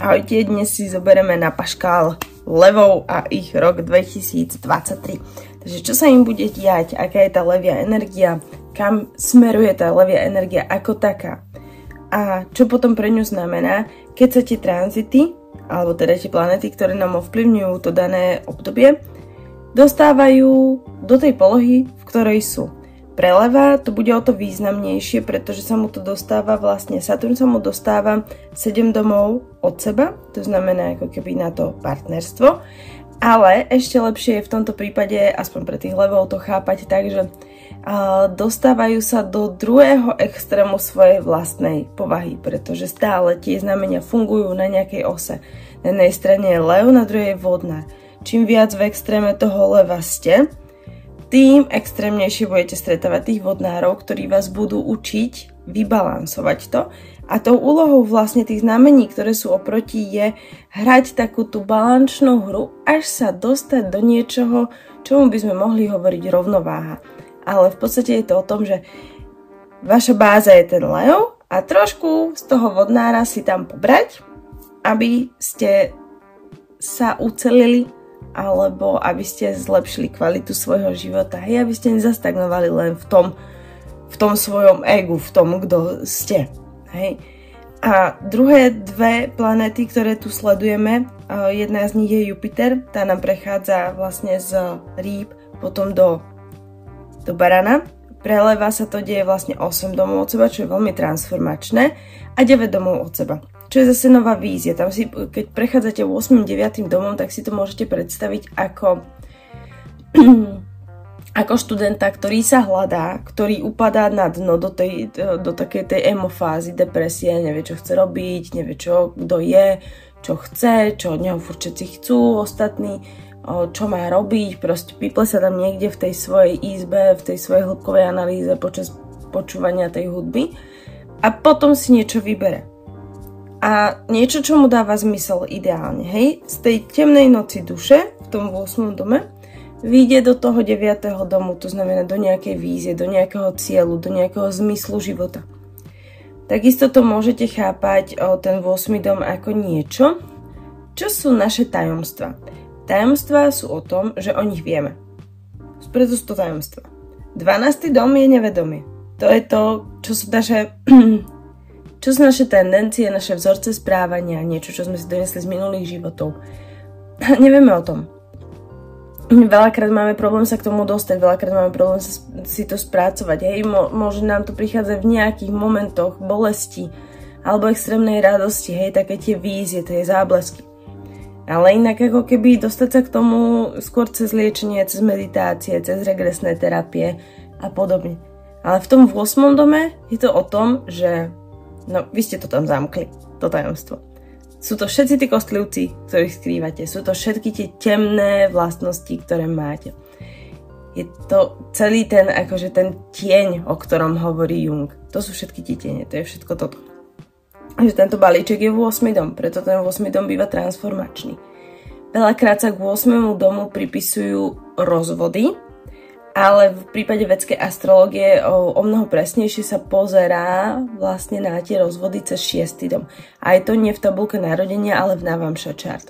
Ahojte, dnes si zoberieme na paškál levov a ich rok 2023. Takže čo sa im bude diať, aká je tá levia energia, kam smeruje tá levia energia ako taká? A čo potom pre ňu znamená, keď sa tie tranzity, alebo teda tie planety, ktoré nám ovplyvňujú to dané obdobie, dostávajú do tej polohy, v ktorej sú preleva, to bude o to významnejšie, pretože sa mu to dostáva vlastne, Saturn sa mu dostáva 7 domov od seba, to znamená ako keby na to partnerstvo, ale ešte lepšie je v tomto prípade, aspoň pre tých levov to chápať tak, že dostávajú sa do druhého extrému svojej vlastnej povahy, pretože stále tie znamenia fungujú na nejakej ose. Na jednej strane je lev, na druhej je vodná. Čím viac v extréme toho leva ste, tým extrémnejšie budete stretávať tých vodnárov, ktorí vás budú učiť vybalansovať to. A tou úlohou vlastne tých znamení, ktoré sú oproti, je hrať takú tú balančnú hru, až sa dostať do niečoho, čomu by sme mohli hovoriť rovnováha. Ale v podstate je to o tom, že vaša báza je ten lev a trošku z toho vodnára si tam pobrať, aby ste sa ucelili alebo aby ste zlepšili kvalitu svojho života. Hej, aby ste nezastagnovali len v tom, v tom svojom egu, v tom, kto ste. Hej. A druhé dve planéty, ktoré tu sledujeme, jedna z nich je Jupiter, tá nám prechádza vlastne z rýb potom do, do barana. Preleva sa to deje vlastne 8 domov od seba, čo je veľmi transformačné a 9 domov od seba čo je zase nová vízia. Tam si, keď prechádzate 8. 9. domom, tak si to môžete predstaviť ako ako študenta, ktorý sa hľadá, ktorý upadá na dno do, tej, do takej tej emofázy, depresie, nevie, čo chce robiť, nevie, čo, kto je, čo chce, čo od neho všetci chcú, ostatní, čo má robiť, proste piple sa tam niekde v tej svojej izbe, v tej svojej hĺbkovej analýze počas počúvania tej hudby a potom si niečo vybere a niečo, čo mu dáva zmysel ideálne, hej, z tej temnej noci duše v tom 8. dome vyjde do toho 9. domu, to znamená do nejakej vízie, do nejakého cieľu, do nejakého zmyslu života. Takisto to môžete chápať o ten 8. dom ako niečo, čo sú naše tajomstva. Tajomstvá sú o tom, že o nich vieme. Preto sú to tajomstva. 12. dom je nevedomie. To je to, čo sú naše Čo sú naše tendencie, naše vzorce správania, niečo, čo sme si donesli z minulých životov. Nevieme o tom. Veľakrát máme problém sa k tomu dostať, veľakrát máme problém sa, si to spracovať. Hej, môže nám to prichádzať v nejakých momentoch bolesti alebo extrémnej radosti, hej, také tie vízie, tie záblesky. Ale inak ako keby dostať sa k tomu skôr cez liečenie, cez meditácie, cez regresné terapie a podobne. Ale v tom 8. dome je to o tom, že No, vy ste to tam zamkli, to tajomstvo. Sú to všetci tí kostlivci, ktorých skrývate. Sú to všetky tie temné vlastnosti, ktoré máte. Je to celý ten, akože ten tieň, o ktorom hovorí Jung. To sú všetky tie tiene, to je všetko toto. Že tento balíček je v 8. dom, preto ten 8. dom býva transformačný. Veľakrát sa k 8. domu pripisujú rozvody, ale v prípade vedskej astrologie o, o mnoho presnejšie sa pozerá vlastne na tie rozvody cez šiestý dom. A je to nie v tabulke narodenia, ale v Navamša chart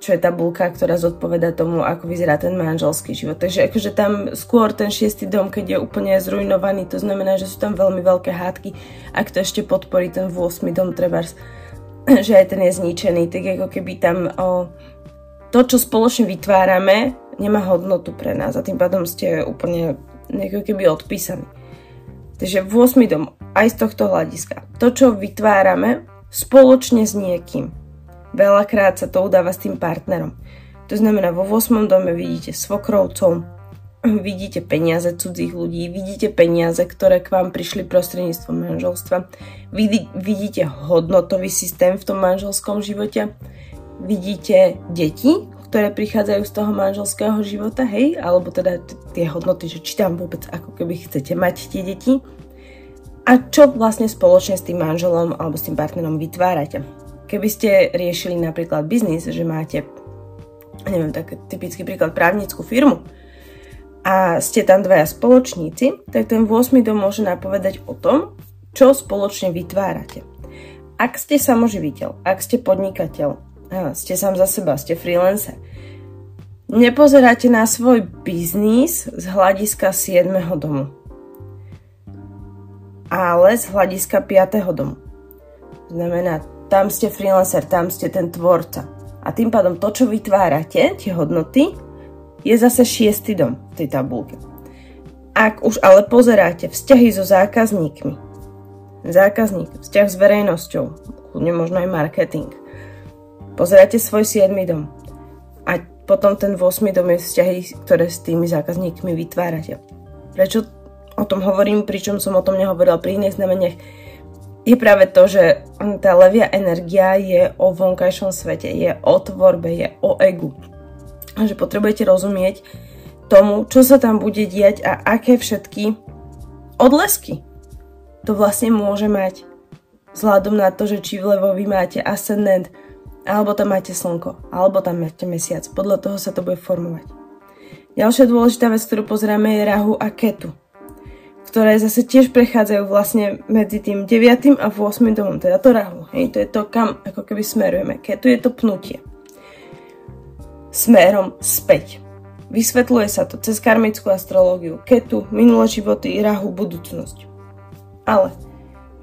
čo je tabulka, ktorá zodpoveda tomu, ako vyzerá ten manželský život. Takže akože tam skôr ten šiestý dom, keď je úplne zrujnovaný, to znamená, že sú tam veľmi veľké hádky. Ak to ešte podporí ten 8. dom trebárs, že aj ten je zničený, tak ako keby tam o, to, čo spoločne vytvárame, nemá hodnotu pre nás a tým pádom ste úplne ako keby odpísaní. Takže v 8. dom, aj z tohto hľadiska. To, čo vytvárame spoločne s niekým. Veľakrát sa to udáva s tým partnerom. To znamená, vo 8. dome vidíte svokrovcov, vidíte peniaze cudzích ľudí, vidíte peniaze, ktoré k vám prišli prostredníctvom manželstva, vidíte hodnotový systém v tom manželskom živote, vidíte deti, ktoré prichádzajú z toho manželského života, hej, alebo teda tie hodnoty, že či tam vôbec ako keby chcete mať tie deti a čo vlastne spoločne s tým manželom alebo s tým partnerom vytvárate. Keby ste riešili napríklad biznis, že máte, neviem, tak typický príklad, právnickú firmu a ste tam dvaja spoločníci, tak ten 8. dom môže napovedať o tom, čo spoločne vytvárate. Ak ste samoživiteľ, ak ste podnikateľ, ste sám za seba, ste freelancer, nepozeráte na svoj biznis z hľadiska 7. domu, ale z hľadiska 5. domu. Znamená, tam ste freelancer, tam ste ten tvorca. A tým pádom to, čo vytvárate, tie hodnoty, je zase šiestý dom v tej tabulke. Ak už ale pozeráte vzťahy so zákazníkmi, zákazník, vzťah s verejnosťou, kľudne možno aj marketing. Pozeráte svoj 7. dom a potom ten 8. dom je vzťahy, ktoré s tými zákazníkmi vytvárate. Prečo o tom hovorím, pričom som o tom nehovorila pri iných znameniach, je práve to, že tá levia energia je o vonkajšom svete, je o tvorbe, je o egu. A že potrebujete rozumieť tomu, čo sa tam bude diať a aké všetky odlesky to vlastne môže mať vzhľadom na to, že či vlevo vy máte ascendent, alebo tam máte slnko, alebo tam máte mesiac. Podľa toho sa to bude formovať. Ďalšia dôležitá vec, ktorú pozeráme, je Rahu a Ketu, ktoré zase tiež prechádzajú vlastne medzi tým 9. a 8. domom, teda to Rahu. Hej, to je to, kam ako keby smerujeme. Ketu je to pnutie. Smerom späť. Vysvetľuje sa to cez karmickú astrológiu. Ketu, minulé životy, Rahu, budúcnosť. Ale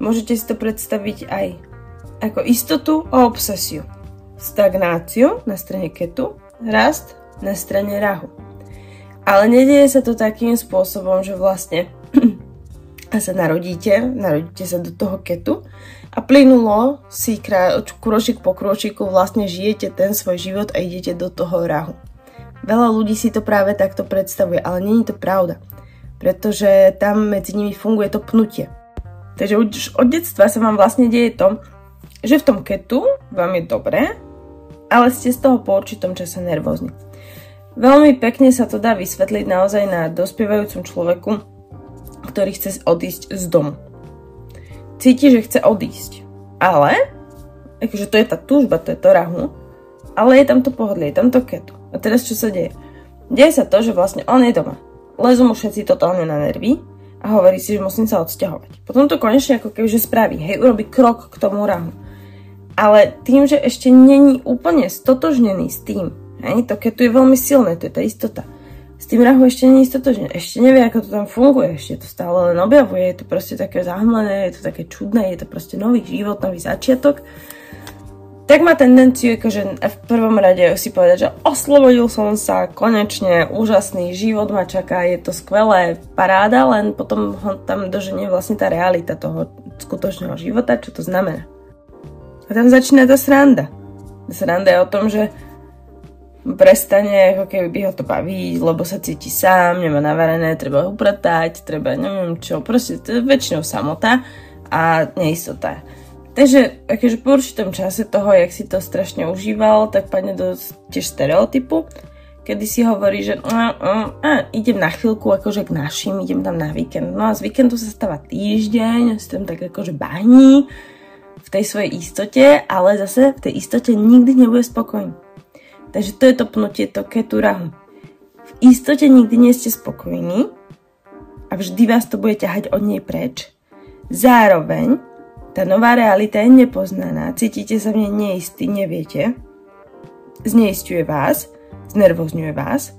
môžete si to predstaviť aj ako istotu a obsesiu. Stagnáciu na strane ketu, rast na strane rahu. Ale nedieje sa to takým spôsobom, že vlastne sa narodíte, narodíte sa do toho ketu a plynulo si kročík po kročiku vlastne žijete ten svoj život a idete do toho rahu. Veľa ľudí si to práve takto predstavuje, ale není to pravda, pretože tam medzi nimi funguje to pnutie. Takže už od detstva sa vám vlastne deje to, že v tom ketu vám je dobré, ale ste z toho po určitom čase nervózni. Veľmi pekne sa to dá vysvetliť naozaj na dospievajúcom človeku, ktorý chce odísť z domu. Cíti, že chce odísť, ale, akože to je tá túžba, to je to rahu, ale je tam to pohodlie, je tam to ketu. A teraz čo sa deje? Deje sa to, že vlastne on je doma. Lezú mu všetci totálne na nervy, a hovorí si, že musím sa odsťahovať. Potom to konečne ako keby, že spraví, hej, urobí krok k tomu rahu. Ale tým, že ešte není úplne stotožnený s tým, hej, to keď tu je veľmi silné, to je tá istota. S tým rahu ešte není stotožnený, ešte nevie, ako to tam funguje, ešte to stále len objavuje, je to proste také zahmlené, je to také čudné, je to proste nový život, nový začiatok tak má tendenciu akože v prvom rade si povedať, že oslobodil som sa, konečne, úžasný život ma čaká, je to skvelé, paráda, len potom ho tam doženie vlastne tá realita toho skutočného života, čo to znamená. A tam začína tá sranda. Sranda je o tom, že prestane, ako keby by ho to baví, lebo sa cíti sám, nemá navarené, treba ho upratať, treba neviem čo, proste to je väčšinou samota a neistota. Takže akože po určitom čase toho, jak si to strašne užíval, tak padne do tiež stereotypu, kedy si hovorí, že a, a, a, idem na chvíľku akože k našim, idem tam na víkend. No a z víkendu sa stáva týždeň, si tam tak akože bahní v tej svojej istote, ale zase v tej istote nikdy nebude spokojný. Takže to je to pnutie, to keturahu. V istote nikdy nie ste spokojní a vždy vás to bude ťahať od nej preč. Zároveň tá nová realita je nepoznaná, cítite sa v nej neistý, neviete, zneistuje vás, znervozňuje vás.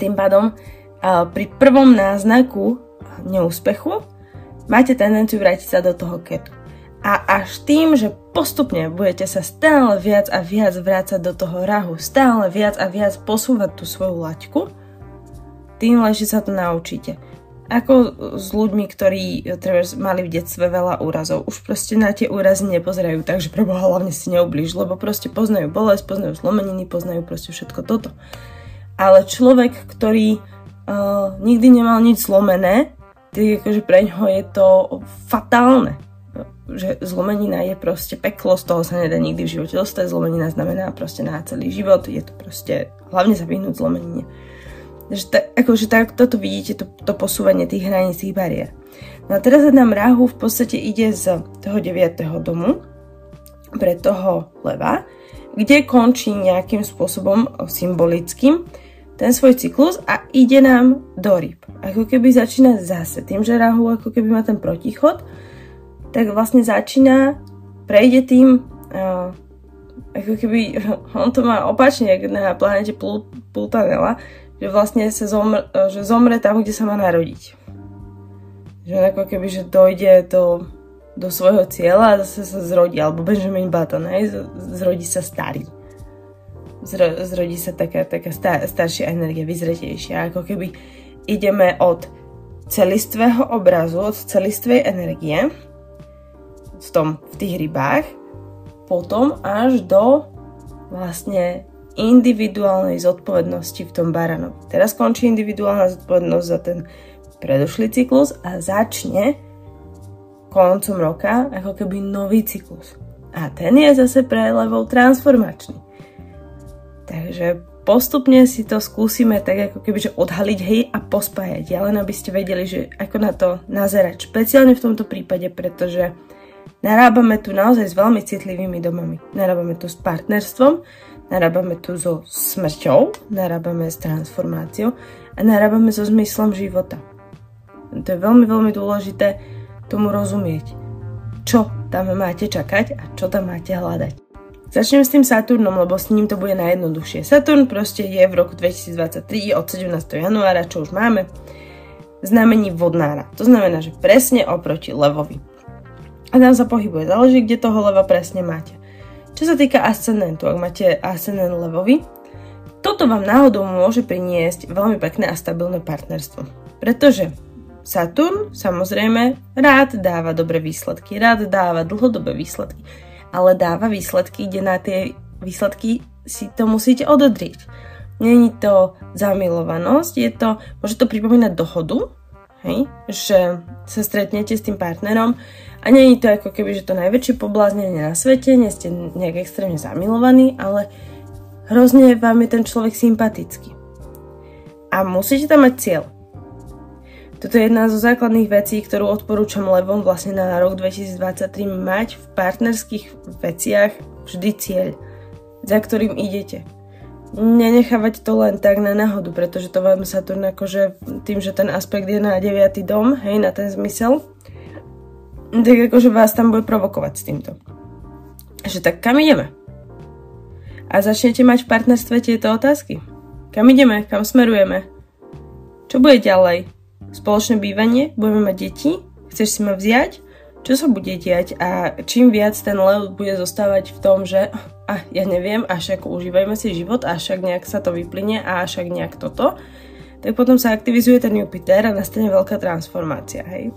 Tým pádom pri prvom náznaku neúspechu máte tendenciu vrátiť sa do toho ketu. A až tým, že postupne budete sa stále viac a viac vrácať do toho rahu, stále viac a viac posúvať tú svoju laťku, tým lepšie sa to naučíte ako s ľuďmi, ktorí treba, mali v detstve veľa úrazov. Už proste na tie úrazy nepozerajú tak, že preboha hlavne si neoblíž, lebo proste poznajú bolesť, poznajú zlomeniny, poznajú proste všetko toto. Ale človek, ktorý uh, nikdy nemal nič zlomené, tak akože pre ňoho je to fatálne. Že zlomenina je proste peklo, z toho sa nedá nikdy v živote dostať. Zlomenina znamená proste na celý život, je to proste hlavne sa vyhnúť zlomenine. Že ta, akože tak, toto vidíte, to, to posúvanie tých hraníc, tých bariér. No a teraz nám Rahu v podstate ide z toho 9. domu pre toho leva, kde končí nejakým spôsobom symbolickým ten svoj cyklus a ide nám do ryb. Ako keby začína zase tým, že Rahu ako keby má ten protichod, tak vlastne začína prejde tým, uh, ako keby, on to má opačne, na planete Plutanela, že vlastne sa zomre, že zomre tam, kde sa má narodiť. Že ako keby, že dojde do, do svojho cieľa a zase sa zrodí, alebo Benjamin Button, hej, zrodí sa starý. Zro, zrodí sa taká, taká star, staršia energia, vyzretejšia, ako keby ideme od celistvého obrazu, od celistvej energie v, tom, v tých rybách, potom až do vlastne individuálnej zodpovednosti v tom baranovi. Teraz končí individuálna zodpovednosť za ten predošlý cyklus a začne koncom roka ako keby nový cyklus. A ten je zase pre levou transformačný. Takže postupne si to skúsime tak ako keby, že odhaliť hej a pospájať. Ja len aby ste vedeli, že ako na to nazerať. Špeciálne v tomto prípade, pretože narábame tu naozaj s veľmi citlivými domami. Narábame tu s partnerstvom, narábame tu so smrťou, narábame s transformáciou a narábame so zmyslom života. To je veľmi, veľmi dôležité tomu rozumieť, čo tam máte čakať a čo tam máte hľadať. Začnem s tým Saturnom, lebo s ním to bude najjednoduchšie. Saturn proste je v roku 2023 od 17. januára, čo už máme, znamení vodnára. To znamená, že presne oproti levovi. A tam sa pohybuje, záleží, kde toho leva presne máte. Čo sa týka ascendentu, ak máte ascendent levovi, toto vám náhodou môže priniesť veľmi pekné a stabilné partnerstvo. Pretože Saturn samozrejme rád dáva dobré výsledky, rád dáva dlhodobé výsledky, ale dáva výsledky, kde na tie výsledky si to musíte ododrieť. Není to zamilovanosť, je to, môže to pripomínať dohodu, hej, že sa stretnete s tým partnerom a nie je to ako keby, že to najväčšie pobláznenie na svete, nie ste nejak extrémne zamilovaní, ale hrozne vám je ten človek sympatický. A musíte tam mať cieľ. Toto je jedna zo základných vecí, ktorú odporúčam levom vlastne na rok 2023 mať v partnerských veciach vždy cieľ, za ktorým idete. Nenechávať to len tak na náhodu, pretože to vám Saturn akože tým, že ten aspekt je na 9. dom, hej, na ten zmysel, tak akože vás tam bude provokovať s týmto. Že tak kam ideme? A začnete mať v partnerstve tieto otázky. Kam ideme? Kam smerujeme? Čo bude ďalej? Spoločné bývanie? Budeme mať deti? Chceš si ma vziať? Čo sa bude diať? A čím viac ten lev bude zostávať v tom, že a ja neviem, a však užívajme si život, a však nejak sa to vyplyne, a však nejak toto, tak potom sa aktivizuje ten Jupiter a nastane veľká transformácia, hej.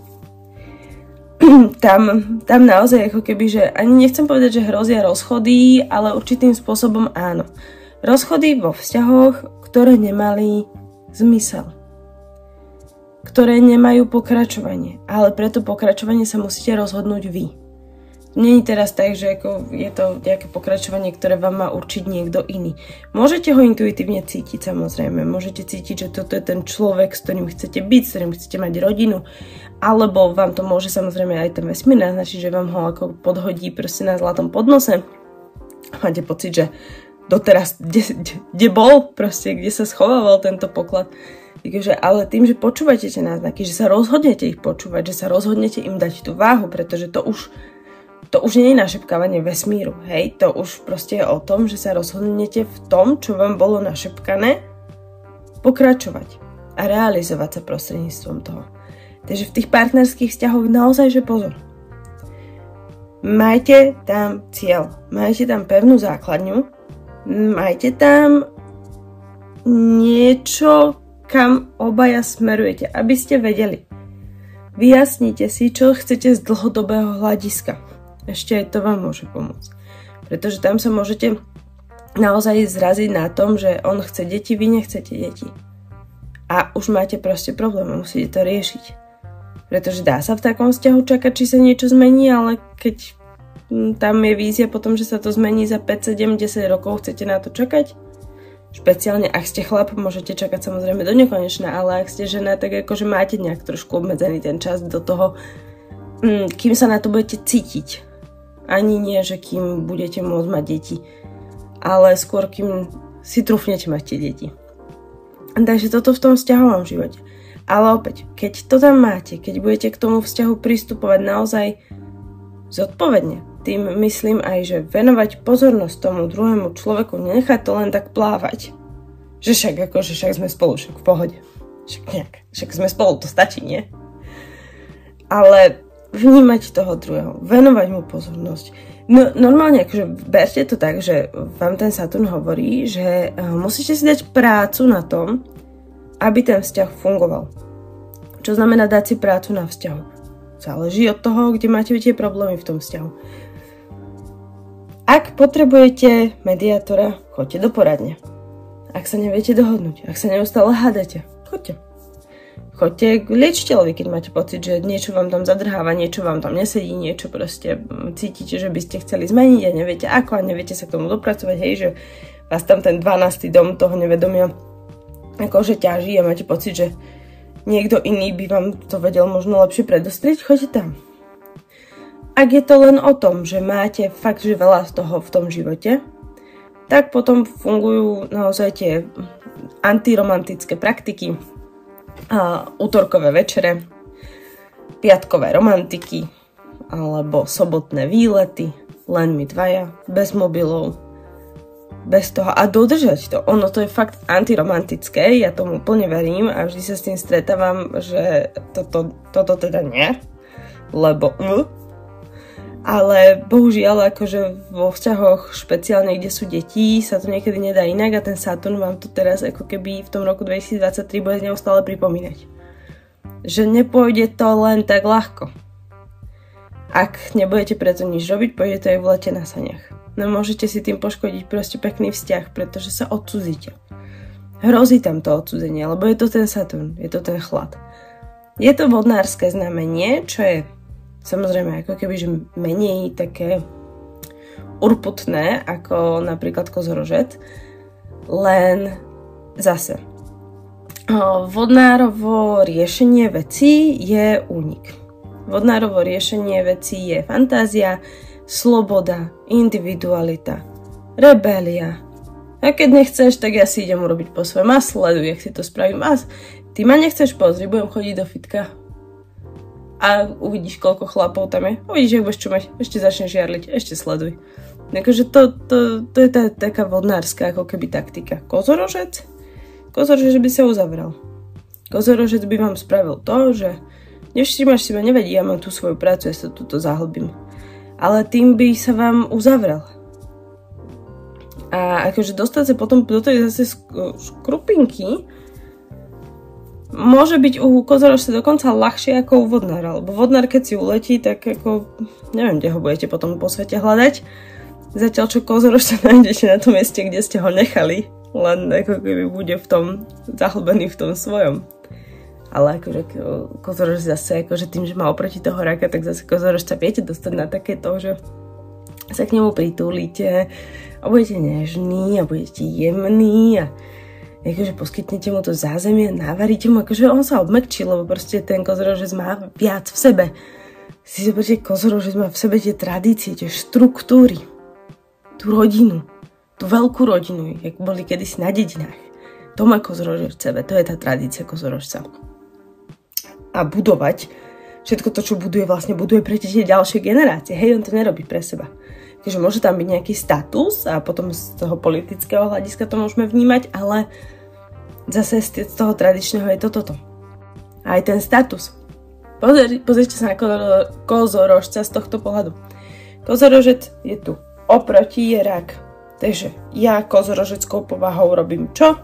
tam, tam naozaj ako keby, že ani nechcem povedať, že hrozia rozchody, ale určitým spôsobom áno. Rozchody vo vzťahoch, ktoré nemali zmysel. Ktoré nemajú pokračovanie. Ale preto pokračovanie sa musíte rozhodnúť vy. Není teraz tak, že ako je to nejaké pokračovanie, ktoré vám má určiť niekto iný. Môžete ho intuitívne cítiť samozrejme. Môžete cítiť, že toto je ten človek, s ktorým chcete byť, s ktorým chcete mať rodinu. Alebo vám to môže samozrejme aj ten vesmír naznačiť, že vám ho ako podhodí proste na zlatom podnose. Máte pocit, že doteraz, kde, kde bol proste, kde sa schovával tento poklad. Takže, ale tým, že počúvate tie náznaky, že sa rozhodnete ich počúvať, že sa rozhodnete im dať tú váhu, pretože to už to už nie je našepkávanie vesmíru, hej, to už proste je o tom, že sa rozhodnete v tom, čo vám bolo našepkané, pokračovať a realizovať sa prostredníctvom toho. Takže v tých partnerských vzťahoch naozaj, že pozor. Majte tam cieľ, majte tam pevnú základňu, majte tam niečo, kam obaja smerujete, aby ste vedeli. Vyjasnite si, čo chcete z dlhodobého hľadiska ešte aj to vám môže pomôcť. Pretože tam sa môžete naozaj zraziť na tom, že on chce deti, vy nechcete deti. A už máte proste problém musíte to riešiť. Pretože dá sa v takom vzťahu čakať, či sa niečo zmení, ale keď hm, tam je vízia potom, že sa to zmení za 5, 7, 10 rokov, chcete na to čakať? Špeciálne ak ste chlap, môžete čakať samozrejme do nekonečna, ale ak ste žena, tak akože máte nejak trošku obmedzený ten čas do toho, hm, kým sa na to budete cítiť ani nie, že kým budete môcť mať deti, ale skôr kým si trúfnete mať tie deti. Takže toto v tom vzťahovom živote. Ale opäť, keď to tam máte, keď budete k tomu vzťahu pristupovať naozaj zodpovedne, tým myslím aj, že venovať pozornosť tomu druhému človeku, nenechať to len tak plávať. Že však ako, že však sme spolu, však v pohode. Však nejak, však sme spolu, to stačí, nie? Ale vnímať toho druhého, venovať mu pozornosť. No, normálne, akože berte to tak, že vám ten Saturn hovorí, že uh, musíte si dať prácu na tom, aby ten vzťah fungoval. Čo znamená dať si prácu na vzťahu? Záleží od toho, kde máte tie problémy v tom vzťahu. Ak potrebujete mediátora, choďte do poradne. Ak sa neviete dohodnúť, ak sa neustále hádate, choďte. Choďte k liečiteľovi, keď máte pocit, že niečo vám tam zadrháva, niečo vám tam nesedí, niečo proste cítite, že by ste chceli zmeniť a neviete ako a neviete sa k tomu dopracovať, hej, že vás tam ten 12. dom toho nevedomia akože ťaží a máte pocit, že niekto iný by vám to vedel možno lepšie predostrieť, choďte tam. Ak je to len o tom, že máte fakt, že veľa z toho v tom živote, tak potom fungujú naozaj tie antiromantické praktiky, a útorkové večere, piatkové romantiky, alebo sobotné výlety, len my dvaja, bez mobilov, bez toho a dodržať to. Ono to je fakt antiromantické, ja tomu úplne verím a vždy sa s tým stretávam, že toto, toto teda nie, lebo uh, ale bohužiaľ akože vo vzťahoch špeciálne, kde sú deti, sa to niekedy nedá inak a ten Saturn vám to teraz ako keby v tom roku 2023 bude neustále pripomínať. Že nepôjde to len tak ľahko. Ak nebudete preto nič robiť, pôjde to aj v lete na saniach no môžete si tým poškodiť proste pekný vzťah, pretože sa odcudzíte. Hrozí tam to odcudzenie, lebo je to ten Saturn, je to ten chlad. Je to vodnárske znamenie, čo je samozrejme ako keby že menej také urputné ako napríklad kozorožec, len zase vodnárovo riešenie vecí je únik. Vodnárovo riešenie vecí je fantázia, sloboda, individualita, rebelia. A keď nechceš, tak ja si idem urobiť po svojom a sleduj, jak si to spravím. A ty ma nechceš pozrieť, budem chodiť do fitka. A uvidíš, koľko chlapov tam je. Uvidíš, jak budeš čumať. Ešte začneš žiarliť, ešte sleduj. Takže to, to, to je tá, taká vodnárska ako keby taktika. Kozorožec? Kozorožec by sa uzavral. Kozorožec by vám spravil to, že nevšímaš si ma, nevedí, ja mám tú svoju prácu, ja sa túto zahlbím ale tým by sa vám uzavrel. A akože dostať sa potom do tej zase škrupinky môže byť u kozorožca dokonca ľahšie ako u vodnára, lebo vodnár keď si uletí, tak ako neviem, kde ho budete potom po svete hľadať. Zatiaľ čo kozorožca nájdete na tom mieste, kde ste ho nechali, len ako keby bude v tom zahlbený v tom svojom. Ale akože kozorož zase, akože tým, že má oproti toho raka, tak zase kozorož viete dostať na také to, že sa k nemu pritúlite a budete nežný a budete jemný a akože poskytnete mu to zázemie, navaríte mu, akože on sa obmekčí, lebo proste ten kozorožec má viac v sebe. Si zoberte, kozorožec má v sebe tie tradície, tie štruktúry, tú rodinu, tú veľkú rodinu, jak boli kedysi na dedinách. To má kozorožec v sebe, to je tá tradícia kozorožca a budovať. Všetko to, čo buduje, vlastne buduje pre tie ďalšie generácie. Hej, on to nerobí pre seba. Takže môže tam byť nejaký status a potom z toho politického hľadiska to môžeme vnímať, ale zase z toho tradičného je to toto. A aj ten status. Pozor, pozrite sa na kozorožca z tohto pohľadu. Kozorožec je tu. Oproti je rak. Takže ja kozorožeckou povahou robím čo?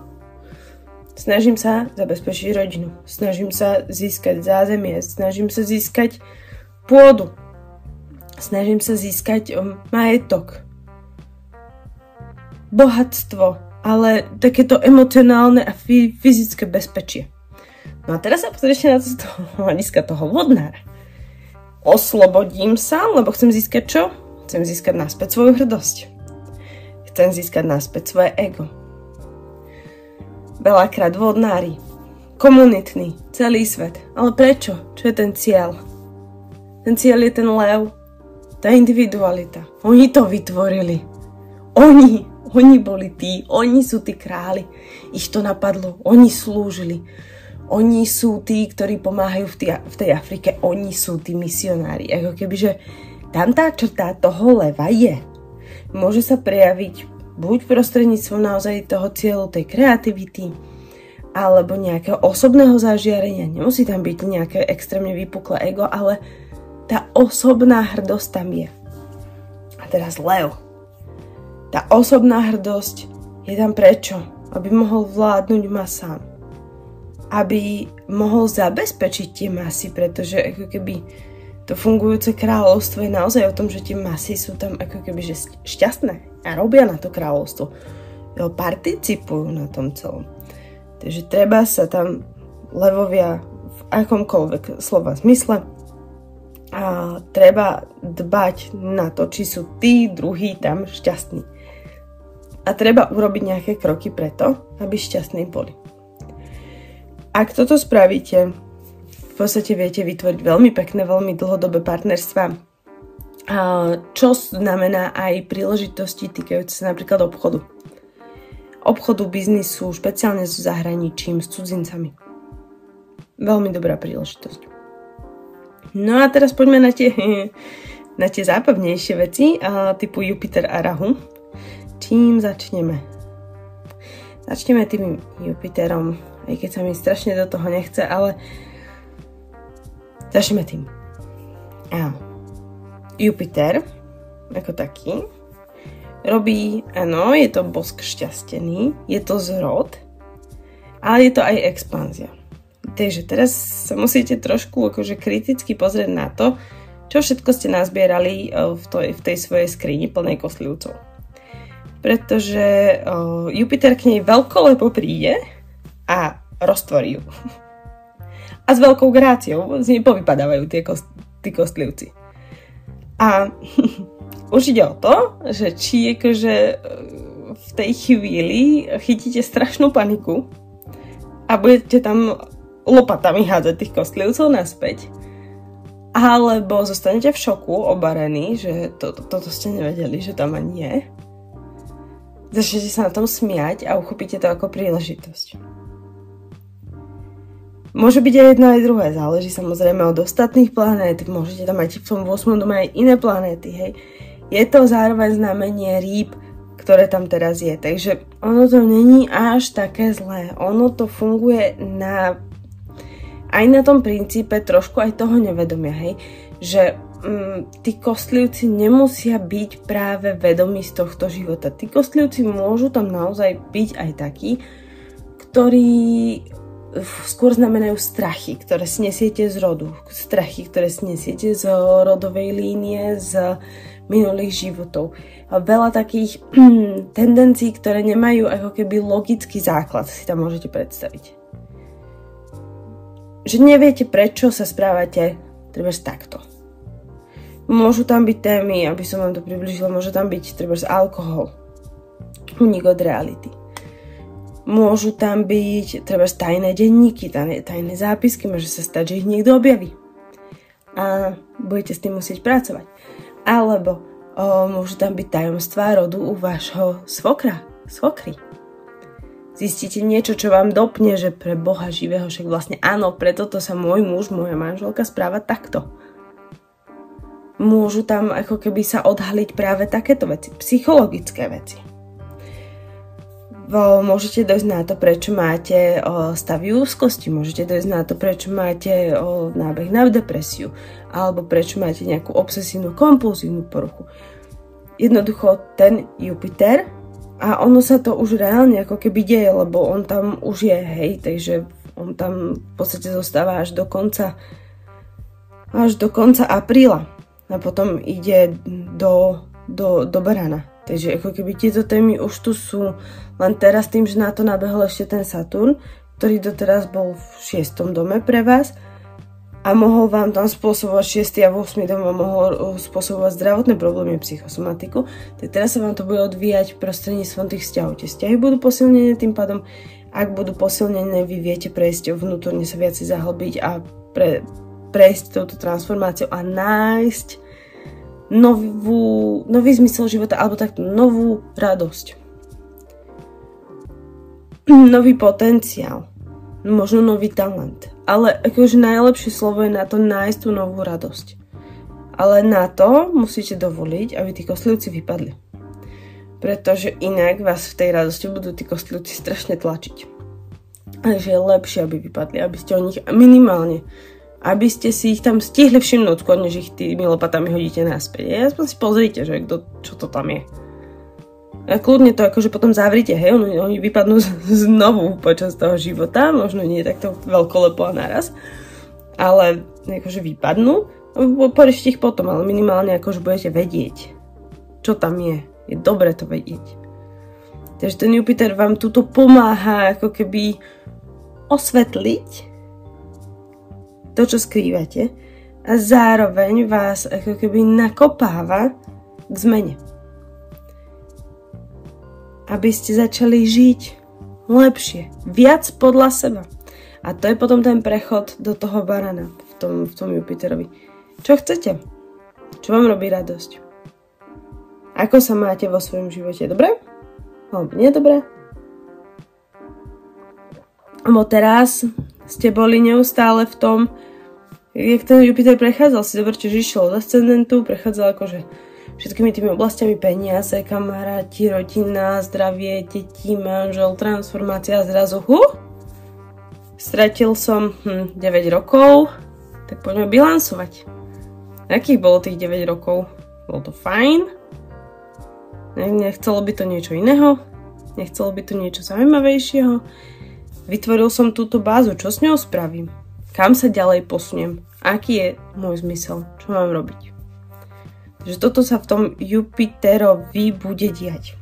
Snažím sa zabezpečiť rodinu. Snažím sa získať zázemie. Snažím sa získať pôdu. Snažím sa získať um, majetok. Bohatstvo. Ale takéto emocionálne a fyzické bezpečie. No a teraz sa pozrite na to z toho hľadiska toho vodnára. Oslobodím sa, lebo chcem získať čo? Chcem získať naspäť svoju hrdosť. Chcem získať naspäť svoje ego veľakrát vodnári, komunitný, celý svet. Ale prečo? Čo je ten cieľ? Ten cieľ je ten lev, tá individualita. Oni to vytvorili. Oni, oni boli tí, oni sú tí králi. Ich to napadlo, oni slúžili. Oni sú tí, ktorí pomáhajú v, tý, v tej Afrike, oni sú tí misionári. Ako keby, že tam tá črta toho leva je. Môže sa prejaviť buď prostredníctvom naozaj toho cieľu, tej kreativity, alebo nejakého osobného zažiarenia. Nemusí tam byť nejaké extrémne vypuklé ego, ale tá osobná hrdosť tam je. A teraz Leo. Tá osobná hrdosť je tam prečo? Aby mohol vládnuť masám. Aby mohol zabezpečiť tie masy, pretože ako keby to fungujúce kráľovstvo je naozaj o tom, že tie masy sú tam ako keby že šťastné a robia na to kráľovstvo. Jo, participujú na tom celom. Takže treba sa tam levovia v akomkoľvek slova zmysle a treba dbať na to, či sú tí druhí tam šťastní. A treba urobiť nejaké kroky preto, aby šťastní boli. Ak toto spravíte, v podstate viete vytvoriť veľmi pekné, veľmi dlhodobé partnerstva, čo znamená aj príležitosti týkajúce sa napríklad obchodu. Obchodu, biznisu, špeciálne so zahraničím, s cudzincami. Veľmi dobrá príležitosť. No a teraz poďme na tie, na tie zábavnejšie veci, typu Jupiter a Rahu. Čím začneme? Začneme tým Jupiterom, aj keď sa mi strašne do toho nechce, ale Začneme tým. A Jupiter, ako taký, robí, áno, je to bosk šťastený, je to zrod, ale je to aj expanzia. Takže teraz sa musíte trošku akože kriticky pozrieť na to, čo všetko ste nazbierali e, v, tej, v tej svojej skrini plnej koslivcov. Pretože uh, Jupiter k nej veľkolepo príde a roztvorí ju. a s veľkou gráciou z nej povypadávajú tie kost, tí kostlivci. A už ide o to, že či akože v tej chvíli chytíte strašnú paniku a budete tam lopatami hádzať tých kostlivcov naspäť, alebo zostanete v šoku, obarení, že to, to, toto ste nevedeli, že tam ani je. Začnete sa na tom smiať a uchopíte to ako príležitosť. Môže byť aj jedno aj druhé, záleží samozrejme od ostatných planét, môžete tam mať v tom 8. dome aj iné planéty, hej. Je to zároveň znamenie rýb, ktoré tam teraz je, takže ono to není až také zlé, ono to funguje na aj na tom princípe trošku aj toho nevedomia, hej, že mm, tí kostlivci nemusia byť práve vedomí z tohto života. Tí kostlivci môžu tam naozaj byť aj takí, ktorí skôr znamenajú strachy, ktoré snesiete z rodu, strachy, ktoré snesiete z rodovej línie, z minulých životov. A veľa takých tendencií, ktoré nemajú ako keby logický základ, si tam môžete predstaviť. Že neviete, prečo sa správate treba takto. Môžu tam byť témy, aby som vám to približila, môže tam byť treba alkohol, unik od reality Môžu tam byť treba tajné denníky, tajné, tajné zápisky, môže sa stať, že ich niekto objaví. A budete s tým musieť pracovať. Alebo o, môžu tam byť tajomstvá rodu u vášho svokra, svokry. Zistíte niečo, čo vám dopne, že pre Boha živého, však vlastne áno, preto to sa môj muž, moja manželka správa takto. Môžu tam ako keby sa odhaliť práve takéto veci, psychologické veci môžete dojsť na to, prečo máte stavy úzkosti, môžete dojsť na to, prečo máte nábeh na depresiu, alebo prečo máte nejakú obsesívnu kompulzívnu poruchu. Jednoducho ten Jupiter a ono sa to už reálne ako keby deje, lebo on tam už je, hej, takže on tam v podstate zostáva až do konca až do konca apríla a potom ide do, do, do Barana. Takže ako keby tieto témy už tu sú, len teraz tým, že na to nabehol ešte ten Saturn, ktorý doteraz bol v 6. dome pre vás a mohol vám tam spôsobovať 6. a 8. dom a mohol uh, spôsobovať zdravotné problémy, psychosomatiku, tak teraz sa vám to bude odvíjať prostredníctvom tých vzťahov. Tie vzťahy budú posilnené tým pádom, ak budú posilnené, vy viete prejsť vnútorne sa viac zahlbiť a pre, prejsť touto transformáciou a nájsť novú, nový zmysel života alebo takto novú radosť. Nový potenciál. Možno nový talent. Ale akože najlepšie slovo je na to nájsť tú novú radosť. Ale na to musíte dovoliť, aby tí kostlivci vypadli. Pretože inak vás v tej radosti budú tí kostlivci strašne tlačiť. Takže je lepšie, aby vypadli, aby ste o nich minimálne aby ste si ich tam stihli všimnúť, skôr než ich tými lopatami hodíte naspäť. Ja aspoň si pozrite, že kto, čo to tam je. A kľudne to akože potom zavrite, hej, oni, oni vypadnú znovu počas toho života, možno nie takto veľkolepo a naraz, ale akože vypadnú, poriešte ich potom, ale minimálne akože budete vedieť, čo tam je. Je dobre to vedieť. Takže ten Jupiter vám tuto pomáha ako keby osvetliť to, čo skrývate a zároveň vás ako keby nakopáva k zmene. Aby ste začali žiť lepšie, viac podľa seba. A to je potom ten prechod do toho barana v tom, v tom Jupiterovi. Čo chcete? Čo vám robí radosť? Ako sa máte vo svojom živote? Dobre? Alebo nie dobre? Lebo teraz ste boli neustále v tom, jak ten Jupiter prechádzal, si zoberte, že išiel od ascendentu, prechádzal akože všetkými tými oblastiami peniaze, kamaráti, rodina, zdravie, deti, manžel, transformácia zrazu, hu, stratil som hm, 9 rokov, tak poďme bilansovať. Akých bolo tých 9 rokov? Bolo to fajn? Nechcelo by to niečo iného? Nechcelo by to niečo zaujímavejšieho? Vytvoril som túto bázu, čo s ňou spravím? Kam sa ďalej posuniem? Aký je môj zmysel? Čo mám robiť? Takže toto sa v tom Jupiterovi bude diať.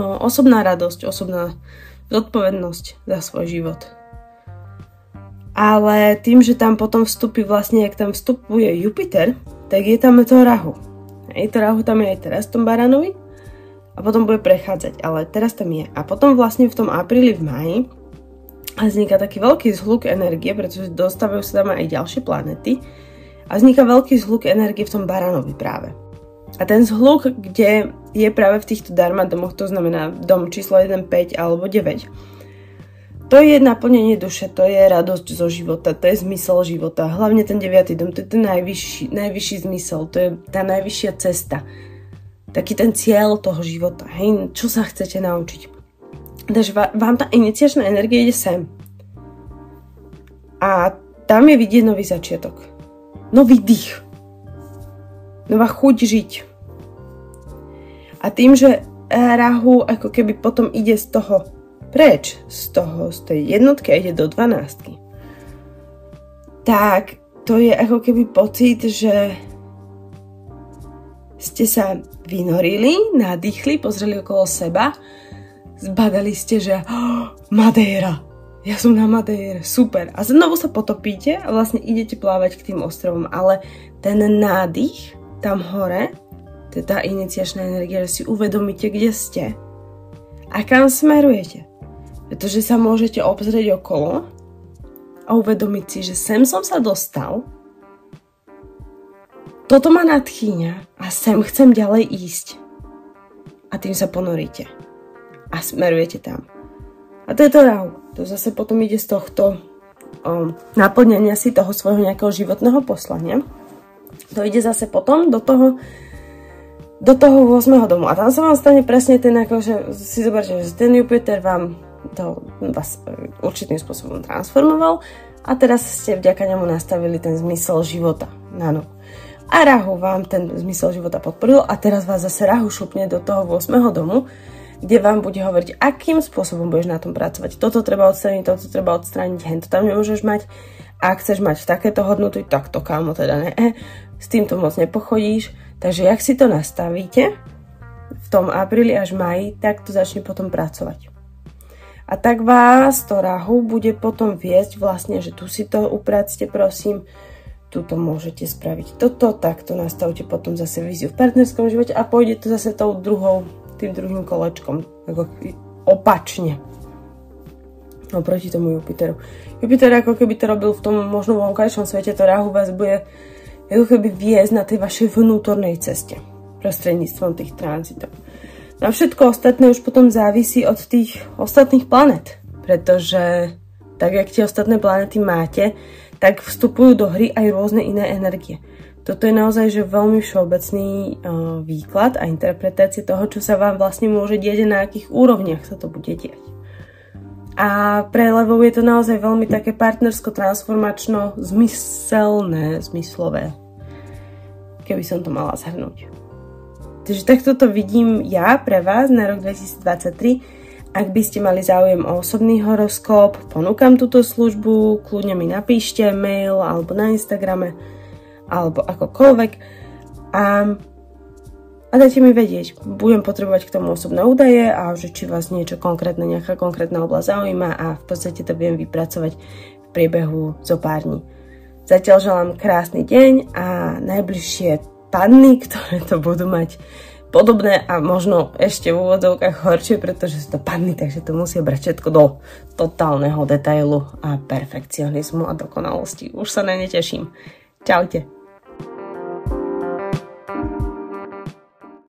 Osobná radosť, osobná zodpovednosť za svoj život. Ale tým, že tam potom vstupí vlastne, ak tam vstupuje Jupiter, tak je tam to Rahu. Hej, to Rahu tam je aj teraz v tom Baranovi a potom bude prechádzať, ale teraz tam je. A potom vlastne v tom apríli, v maji a vzniká taký veľký zhluk energie, pretože dostávajú sa tam aj ďalšie planety a vzniká veľký zhluk energie v tom baranovi práve. A ten zhluk, kde je práve v týchto dharma domoch, to znamená dom číslo 1, 5 alebo 9, to je naplnenie duše, to je radosť zo života, to je zmysel života. Hlavne ten 9. dom, to je ten najvyšší, najvyšší zmysel, to je tá najvyššia cesta. Taký ten cieľ toho života, hej, čo sa chcete naučiť. Takže vám tá iniciačná energia ide sem. A tam je vidieť nový začiatok. Nový dých. Nová chuť žiť. A tým, že Rahu ako keby potom ide z toho preč, z toho, z tej jednotky a ide do dvanáctky, tak to je ako keby pocit, že ste sa vynorili, nadýchli, pozreli okolo seba zbadali ste, že oh, Madeira, ja som na Madeire, super. A znovu sa potopíte a vlastne idete plávať k tým ostrovom, ale ten nádych tam hore, to je tá iniciačná energia, že si uvedomíte, kde ste a kam smerujete. Pretože sa môžete obzrieť okolo a uvedomiť si, že sem som sa dostal, toto ma nadchýňa a sem chcem ďalej ísť. A tým sa ponoríte a smerujete tam. A to je to rahu. To zase potom ide z tohto um, naplnenia si toho svojho nejakého životného poslania. To ide zase potom do toho, do toho 8. domu. A tam sa vám stane presne ten, ako, že si zoberte, že ten Jupiter vám to vás určitým spôsobom transformoval a teraz ste vďaka nemu nastavili ten zmysel života na novo. A Rahu vám ten zmysel života podporil a teraz vás zase Rahu šupne do toho 8. domu, kde vám bude hovoriť, akým spôsobom budeš na tom pracovať. Toto treba odstrániť, toto treba odstrániť, hen to tam nemôžeš mať. A ak chceš mať takéto hodnoty, tak to kámo teda ne. S týmto moc nepochodíš. Takže jak si to nastavíte v tom apríli až maji, tak to začne potom pracovať. A tak vás to rahu bude potom viesť vlastne, že tu si to upracte prosím, tuto môžete spraviť toto, takto nastavte potom zase víziu v partnerskom živote a pôjde to zase tou druhou tým druhým kolečkom, ako opačne oproti tomu Jupiteru. Jupiter ako keby to robil v tom možno vonkajšom svete, to Rahu vás bude ako keby viesť na tej vašej vnútornej ceste prostredníctvom tých tranzitov. Na všetko ostatné už potom závisí od tých ostatných planet, pretože tak, jak tie ostatné planety máte, tak vstupujú do hry aj rôzne iné energie. Toto je naozaj že veľmi všeobecný uh, výklad a interpretácia toho, čo sa vám vlastne môže diať a na akých úrovniach sa to bude diať. A pre levov je to naozaj veľmi také partnersko-transformačno zmyselné, zmyslové, keby som to mala zhrnúť. Takže takto to vidím ja pre vás na rok 2023. Ak by ste mali záujem o osobný horoskop, ponúkam túto službu, kľudne mi napíšte mail alebo na Instagrame alebo akokoľvek a, a dajte mi vedieť. Budem potrebovať k tomu osobné údaje a že či vás niečo konkrétne, nejaká konkrétna oblasť zaujíma a v podstate to budem vypracovať v priebehu zo pár dní. Zatiaľ želám krásny deň a najbližšie panny, ktoré to budú mať podobné a možno ešte v úvodzovkách horšie, pretože sú to panny, takže to musia brať všetko do totálneho detailu a perfekcionizmu a dokonalosti. Už sa na ne teším. 再见。